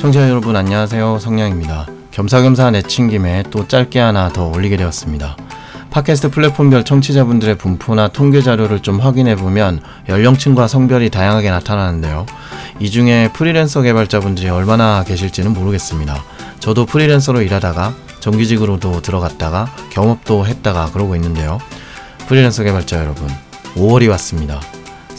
청취자 여러분 안녕하세요. 성냥입니다. 겸사겸사 내친 김에 또 짧게 하나 더 올리게 되었습니다. 팟캐스트 플랫폼별 청취자분들의 분포나 통계 자료를 좀 확인해 보면 연령층과 성별이 다양하게 나타나는데요. 이 중에 프리랜서 개발자분들이 얼마나 계실지는 모르겠습니다. 저도 프리랜서로 일하다가 정규직으로도 들어갔다가 경업도 했다가 그러고 있는데요. 프리랜서 개발자 여러분 5월이 왔습니다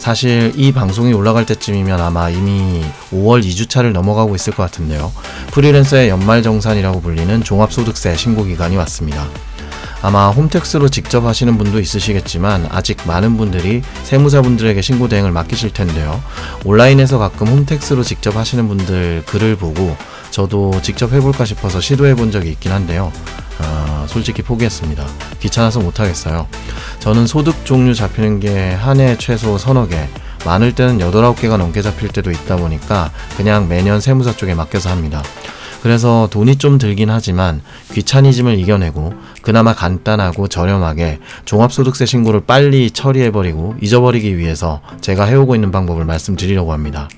사실 이 방송이 올라갈 때쯤이면 아마 이미 5월 2주차를 넘어가고 있을 것 같은데요. 프리랜서의 연말정산이라고 불리는 종합소득세 신고 기간이 왔습니다. 아마 홈택스로 직접 하시는 분도 있으시겠지만 아직 많은 분들이 세무사분들에게 신고 대행을 맡기실 텐데요. 온라인에서 가끔 홈택스로 직접 하시는 분들 글을 보고 저도 직접 해볼까 싶어서 시도해 본 적이 있긴 한데요. 아, 솔직히 포기했습니다. 귀찮아서 못하겠어요. 저는 소득 종류 잡히는 게 한 해 최소 서너 개, 많을 때는 8, 9개가 넘게 잡힐 때도 있다 보니까 그냥 매년 세무사 쪽에 맡겨서 합니다. 그래서 돈이 좀 들긴 하지만 귀차니즘을 이겨내고 그나마 간단하고 저렴하게 종합소득세 신고를 빨리 처리해버리고 잊어버리기 위해서 제가 해오고 있는 방법을 말씀드리려고 합니다.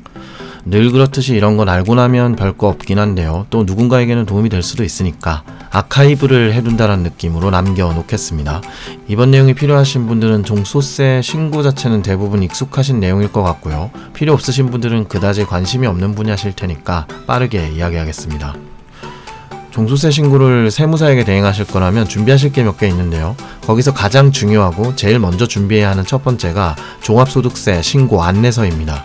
늘 그렇듯이 이런 건 알고 나면 별거 없긴 한데요. 또 누군가에게는 도움이 될 수도 있으니까 아카이브를 해둔다는 느낌으로 남겨놓겠습니다. 이번 내용이 필요하신 분들은 종소세 신고 자체는 대부분 익숙하신 내용일 것 같고요. 필요 없으신 분들은 그다지 관심이 없는 분야실 테니까 빠르게 이야기하겠습니다. 종소세 신고를 세무사에게 대행하실 거라면 준비하실 게 몇 개 있는데요. 거기서 가장 중요하고 제일 먼저 준비해야 하는 첫 번째가 종합소득세 신고 안내서입니다.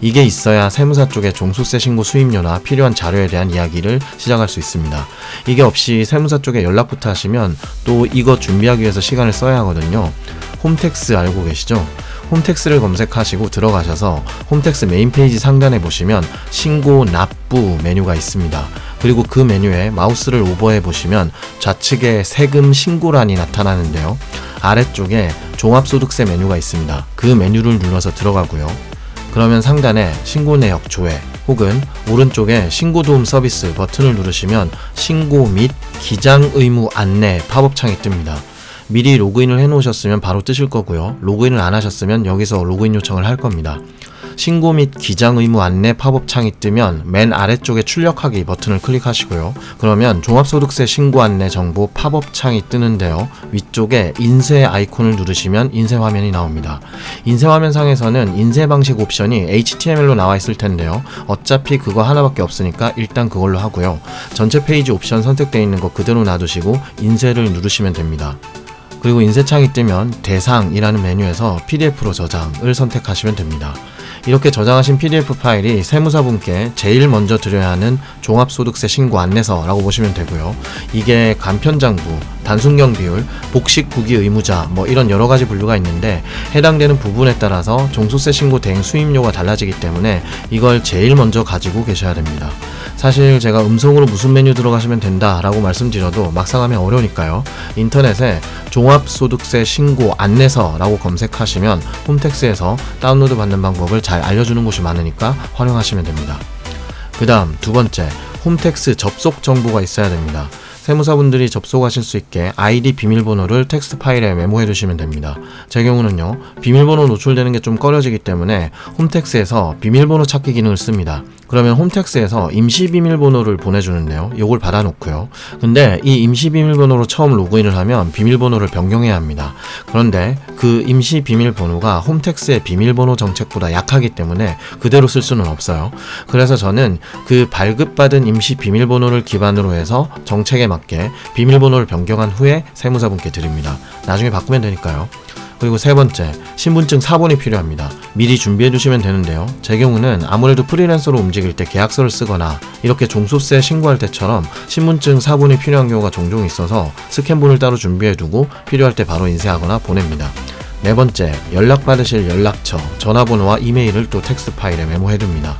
이게 있어야 세무사 쪽에 종소세 신고 수임료나 필요한 자료에 대한 이야기를 시작할 수 있습니다. 이게 없이 세무사 쪽에 연락부터 하시면 또 이거 준비하기 위해서 시간을 써야 하거든요. 홈택스 알고 계시죠? 홈택스를 검색하시고 들어가셔서 홈택스 메인 페이지 상단에 보시면 신고 납부 메뉴가 있습니다. 그리고 그 메뉴에 마우스를 오버해 보시면 좌측에 세금 신고란이 나타나는데요. 아래쪽에 종합소득세 메뉴가 있습니다. 그 메뉴를 눌러서 들어가고요. 그러면 상단에 신고 내역 조회 혹은 오른쪽에 신고 도움 서비스 버튼을 누르시면 신고 및 기장 의무 안내 팝업창이 뜹니다. 미리 로그인을 해 놓으셨으면 바로 뜨실 거고요. 로그인을 안 하셨으면 여기서 로그인 요청을 할 겁니다. 신고 및 기장 의무 안내 팝업 창이 뜨면 맨 아래쪽에 출력하기 버튼을 클릭하시고요. 그러면 종합소득세 신고 안내 정보 팝업 창이 뜨는데요. 위쪽에 인쇄 아이콘을 누르시면 인쇄 화면이 나옵니다. 인쇄 화면 상에서는 인쇄 방식 옵션이 HTML로 나와 있을 텐데요. 어차피 그거 하나밖에 없으니까 일단 그걸로 하고요. 전체 페이지 옵션 선택되어 있는 거 그대로 놔두시고 인쇄를 누르시면 됩니다. 그리고 인쇄창이 뜨면 대상이라는 메뉴에서 PDF로 저장을 선택하시면 됩니다. 이렇게 저장하신 PDF 파일이 세무사분께 제일 먼저 드려야 하는 종합소득세 신고 안내서라고 보시면 되고요. 이게 간편장부, 단순경 비율, 복식 구기 의무자 뭐 이런 여러 가지 분류가 있는데 해당되는 부분에 따라서 종소세 신고 대행 수임료가 달라지기 때문에 이걸 제일 먼저 가지고 계셔야 됩니다. 사실 제가 음성으로 무슨 메뉴 들어가시면 된다라고 말씀드려도 막상 하면 어려우니까요. 인터넷에 종합소득세 신고 안내서라고 검색하시면 홈택스에서 다운로드 받는 방법을 잘 알려주는 곳이 많으니까 활용하시면 됩니다. 그 다음 두 번째, 홈택스 접속 정보가 있어야 됩니다. 세무사분들이 접속하실 수 있게 아이디 비밀번호를 텍스트 파일에 메모해 두시면 됩니다. 제 경우는요, 비밀번호 노출되는 게 좀 꺼려지기 때문에 홈택스에서 비밀번호 찾기 기능을 씁니다. 그러면 홈택스에서 임시 비밀번호를 보내주는데요. 이걸 받아놓고요. 근데 이 임시 비밀번호로 처음 로그인을 하면 비밀번호를 변경해야 합니다. 그런데 그 임시 비밀번호가 홈택스의 비밀번호 정책보다 약하기 때문에 그대로 쓸 수는 없어요. 그래서 저는 그 발급받은 임시 비밀번호를 기반으로 해서 정책에 맞게 비밀번호를 변경한 후에 세무사분께 드립니다. 나중에 바꾸면 되니까요. 그리고 세 번째, 신분증 사본이 필요합니다. 미리 준비해 두시면 되는데요. 제 경우는 아무래도 프리랜서로 움직일 때 계약서를 쓰거나 이렇게 종소세 신고할 때처럼 신분증 사본이 필요한 경우가 종종 있어서 스캔본을 따로 준비해 두고 필요할 때 바로 인쇄하거나 보냅니다. 네 번째, 연락받으실 연락처, 전화번호와 이메일을 또 텍스트 파일에 메모해 둡니다.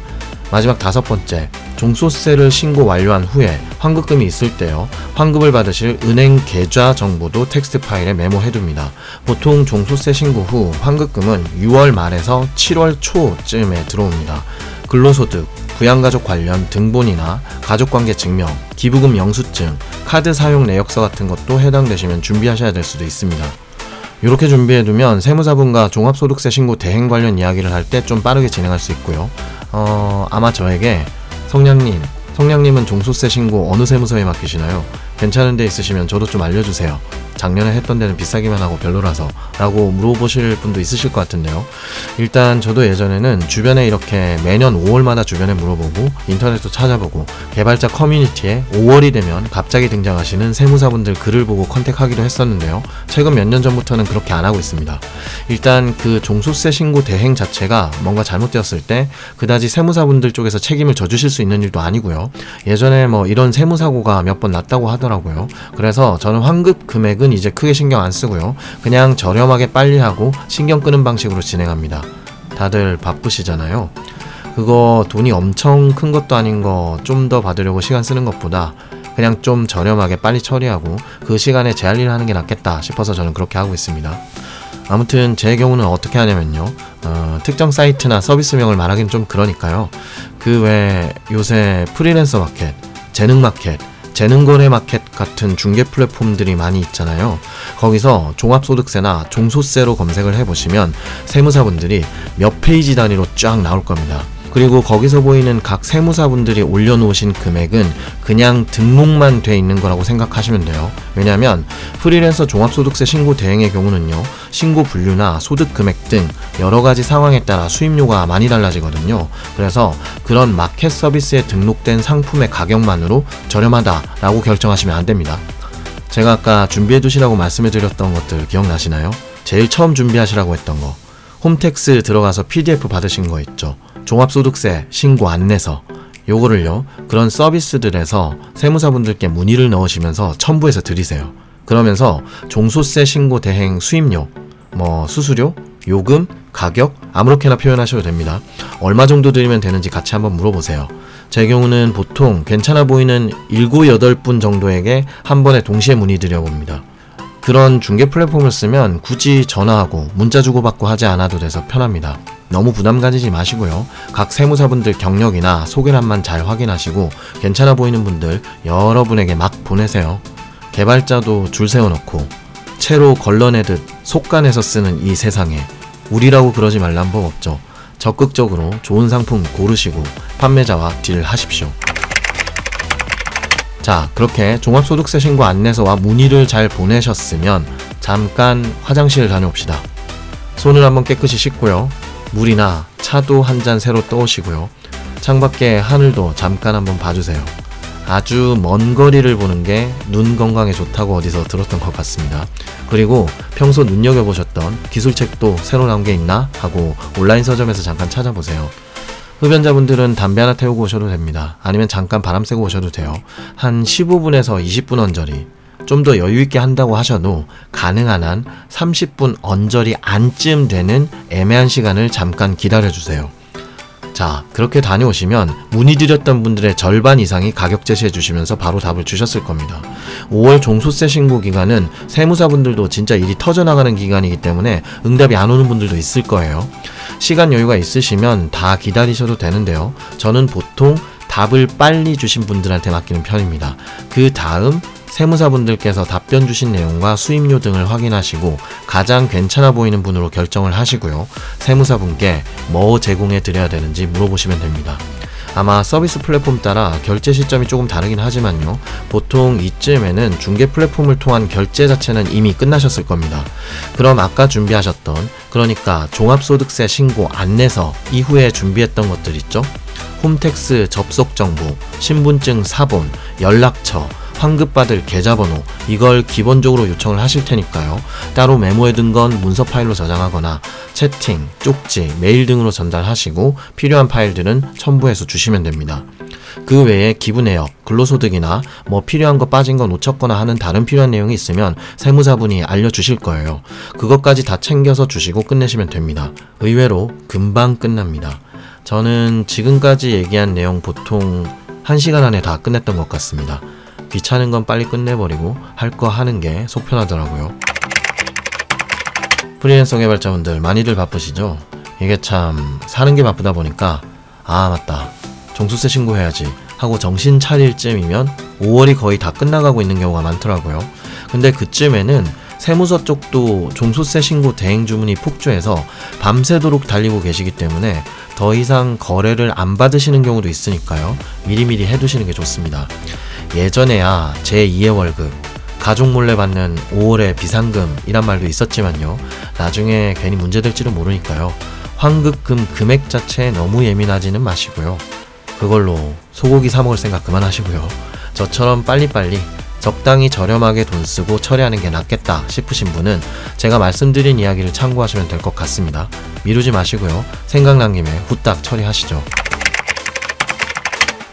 마지막 다섯 번째, 종소세를 신고 완료한 후에 환급금이 있을 때요. 환급을 받으실 은행 계좌 정보도 텍스트 파일에 메모해둡니다. 보통 종소세 신고 후 환급금은 6월 말에서 7월 초쯤에 들어옵니다. 근로소득, 부양가족 관련 등본이나 가족관계 증명, 기부금 영수증, 카드 사용 내역서 같은 것도 해당되시면 준비하셔야 될 수도 있습니다. 이렇게 준비해두면 세무사분과 종합소득세 신고 대행 관련 이야기를 할 때 좀 빠르게 진행할 수 있고요. 어, 아마 저에게 성냥님 성량님은 종소세 신고 어느 세무서에 맡기시나요? 괜찮은 데 있으시면 저도 좀 알려주세요. 작년에 했던 데는 비싸기만 하고 별로라서 라고 물어보실 분도 있으실 것 같은데요. 일단 저도 예전에는 주변에 이렇게 매년 5월마다 주변에 물어보고 인터넷도 찾아보고 개발자 커뮤니티에 5월이 되면 갑자기 등장하시는 세무사분들 글을 보고 컨택하기도 했었는데요. 최근 몇 년 전부터는 그렇게 안 하고 있습니다. 일단 그 종소세 신고 대행 자체가 뭔가 잘못되었을 때 그다지 세무사분들 쪽에서 책임을 져주실 수 있는 일도 아니고요. 예전에 뭐 이런 세무사고가 몇 번 났다고 하더라고요. 그래서 저는 환급 금액은 이제 크게 신경 안 쓰고요. 그냥 저렴하게 빨리 하고 신경 끄는 방식으로 진행합니다. 다들 바쁘시잖아요. 그거 돈이 엄청 큰 것도 아닌 거 좀 더 받으려고 시간 쓰는 것보다 그냥 좀 저렴하게 빨리 처리하고 그 시간에 제 할 일을 하는 게 낫겠다 싶어서 저는 그렇게 하고 있습니다. 아무튼 제 경우는 어떻게 하냐면요. 어, 특정 사이트나 서비스명을 말하기는 좀 그러니까요. 그외 요새 프리랜서 마켓, 재능 마켓, 재능거래 마켓 같은 중개 플랫폼들이 많이 있잖아요. 거기서 종합소득세나 종소세로 검색을 해보시면 세무사분들이 몇 페이지 단위로 쫙 나올 겁니다. 그리고 거기서 보이는 각 세무사분들이 올려놓으신 금액은 그냥 등록만 돼 있는 거라고 생각하시면 돼요. 왜냐하면 프리랜서 종합소득세 신고 대행의 경우는요, 신고 분류나 소득 금액 등 여러 가지 상황에 따라 수입료가 많이 달라지거든요. 그래서 그런 마켓 서비스에 등록된 상품의 가격만으로 저렴하다라고 결정하시면 안 됩니다. 제가 아까 준비해 두시라고 말씀해 드렸던 것들 기억나시나요? 제일 처음 준비하시라고 했던 거. 홈택스 들어가서 PDF 받으신 거 있죠. 종합소득세 신고 안내서. 요거를요, 그런 서비스들에서 세무사분들께 문의를 넣으시면서 첨부해서 드리세요. 그러면서 종소세 신고 대행 수입료, 뭐 수수료, 요금, 가격 아무렇게나 표현하셔도 됩니다. 얼마 정도 드리면 되는지 같이 한번 물어보세요. 제 경우는 보통 괜찮아 보이는 7, 8분 정도에게 한 번에 동시에 문의 드려봅니다. 그런 중개 플랫폼을 쓰면 굳이 전화하고 문자 주고받고 하지 않아도 돼서 편합니다. 너무 부담 가지지 마시고요. 각 세무사분들 경력이나 소개란만 잘 확인하시고 괜찮아 보이는 분들 여러분에게 막 보내세요. 개발자도 줄 세워놓고 채로 걸러내듯 속간해서 쓰는 이 세상에 우리라고 그러지 말란 법 없죠. 적극적으로 좋은 상품 고르시고 판매자와 딜 하십시오. 자, 그렇게 종합소득세 신고 안내서와 문의를 잘 보내셨으면 잠깐 화장실 다녀옵시다. 손을 한번 깨끗이 씻고요. 물이나 차도 한 잔 새로 떠오시고요. 창밖에 하늘도 잠깐 한번 봐주세요. 아주 먼 거리를 보는 게 눈 건강에 좋다고 어디서 들었던 것 같습니다. 그리고 평소 눈여겨보셨던 기술책도 새로 나온 게 있나 하고 온라인 서점에서 잠깐 찾아보세요. 흡연자분들은 담배 하나 태우고 오셔도 됩니다. 아니면 잠깐 바람 쐬고 오셔도 돼요. 한 15분에서 20분 언저리. 좀 더 여유있게 한다고 하셔도 가능한 한 30분 언저리 안쯤 되는 애매한 시간을 잠깐 기다려주세요. 자, 그렇게 다녀오시면 문의드렸던 분들의 절반 이상이 가격 제시해 주시면서 바로 답을 주셨을 겁니다. 5월 종소세 신고 기간은 세무사분들도 진짜 일이 터져나가는 기간이기 때문에 응답이 안 오는 분들도 있을 거예요. 시간 여유가 있으시면 다 기다리셔도 되는데요. 저는 보통 답을 빨리 주신 분들한테 맡기는 편입니다. 그 다음 세무사분들께서 답변 주신 내용과 수입료 등을 확인하시고 가장 괜찮아 보이는 분으로 결정을 하시고요. 세무사분께 뭐 제공해 드려야 되는지 물어보시면 됩니다. 아마 서비스 플랫폼 따라 결제 시점이 조금 다르긴 하지만요. 보통 이쯤에는 중개 플랫폼을 통한 결제 자체는 이미 끝나셨을 겁니다. 그럼 아까 준비하셨던 그러니까 종합소득세 신고 안내서 이후에 준비했던 것들 있죠? 홈택스 접속 정보, 신분증 사본, 연락처, 환급받을 계좌번호 이걸 기본적으로 요청을 하실 테니까요. 따로 메모해둔 건 문서 파일로 저장하거나 채팅, 쪽지, 메일 등으로 전달하시고 필요한 파일들은 첨부해서 주시면 됩니다. 그 외에 기부내역, 근로소득이나 뭐 필요한 거 빠진 거 놓쳤거나 하는 다른 필요한 내용이 있으면 세무사분이 알려주실 거예요. 그것까지 다 챙겨서 주시고 끝내시면 됩니다. 의외로 금방 끝납니다. 저는 지금까지 얘기한 내용 보통 1시간 안에 다 끝냈던 것 같습니다. 귀찮은 건 빨리 끝내버리고 할 거 하는 게 속 편하더라고요. 프리랜서 개발자분들 많이들 바쁘시죠? 이게 참 사는 게 바쁘다 보니까 아 맞다 종수세 신고해야지 하고 정신 차릴 쯤이면 5월이 거의 다 끝나가고 있는 경우가 많더라고요. 근데 그쯤에는 세무서 쪽도 종소세 신고 대행 주문이 폭주해서 밤새도록 달리고 계시기 때문에 더 이상 거래를 안 받으시는 경우도 있으니까요. 미리미리 해두시는 게 좋습니다. 예전에야 제2의 월급, 가족 몰래 받는 5월의 비상금이란 말도 있었지만요. 나중에 괜히 문제될지도 모르니까요. 환급금 금액 자체에 너무 예민하지는 마시고요. 그걸로 소고기 사 먹을 생각 그만하시고요. 저처럼 빨리빨리 적당히 저렴하게 돈 쓰고 처리하는 게 낫겠다 싶으신 분은 제가 말씀드린 이야기를 참고하시면 될 것 같습니다. 미루지 마시고요. 생각난 김에 후딱 처리하시죠.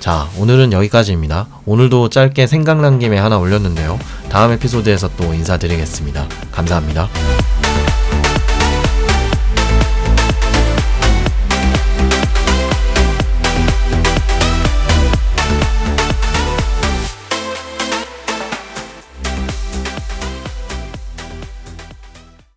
자, 오늘은 여기까지입니다. 오늘도 짧게 생각난 김에 하나 올렸는데요. 다음 에피소드에서 또 인사드리겠습니다. 감사합니다.